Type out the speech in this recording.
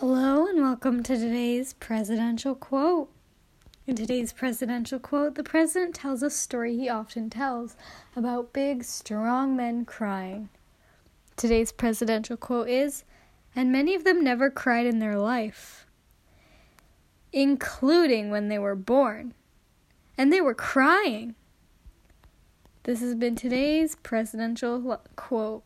Hello, and welcome to today's presidential quote. In today's presidential quote, the president tells a story he often tells about big, strong men crying. Today's presidential quote is, and many of them never cried in their life, including when they were born. And they were crying. This has been today's presidential quote.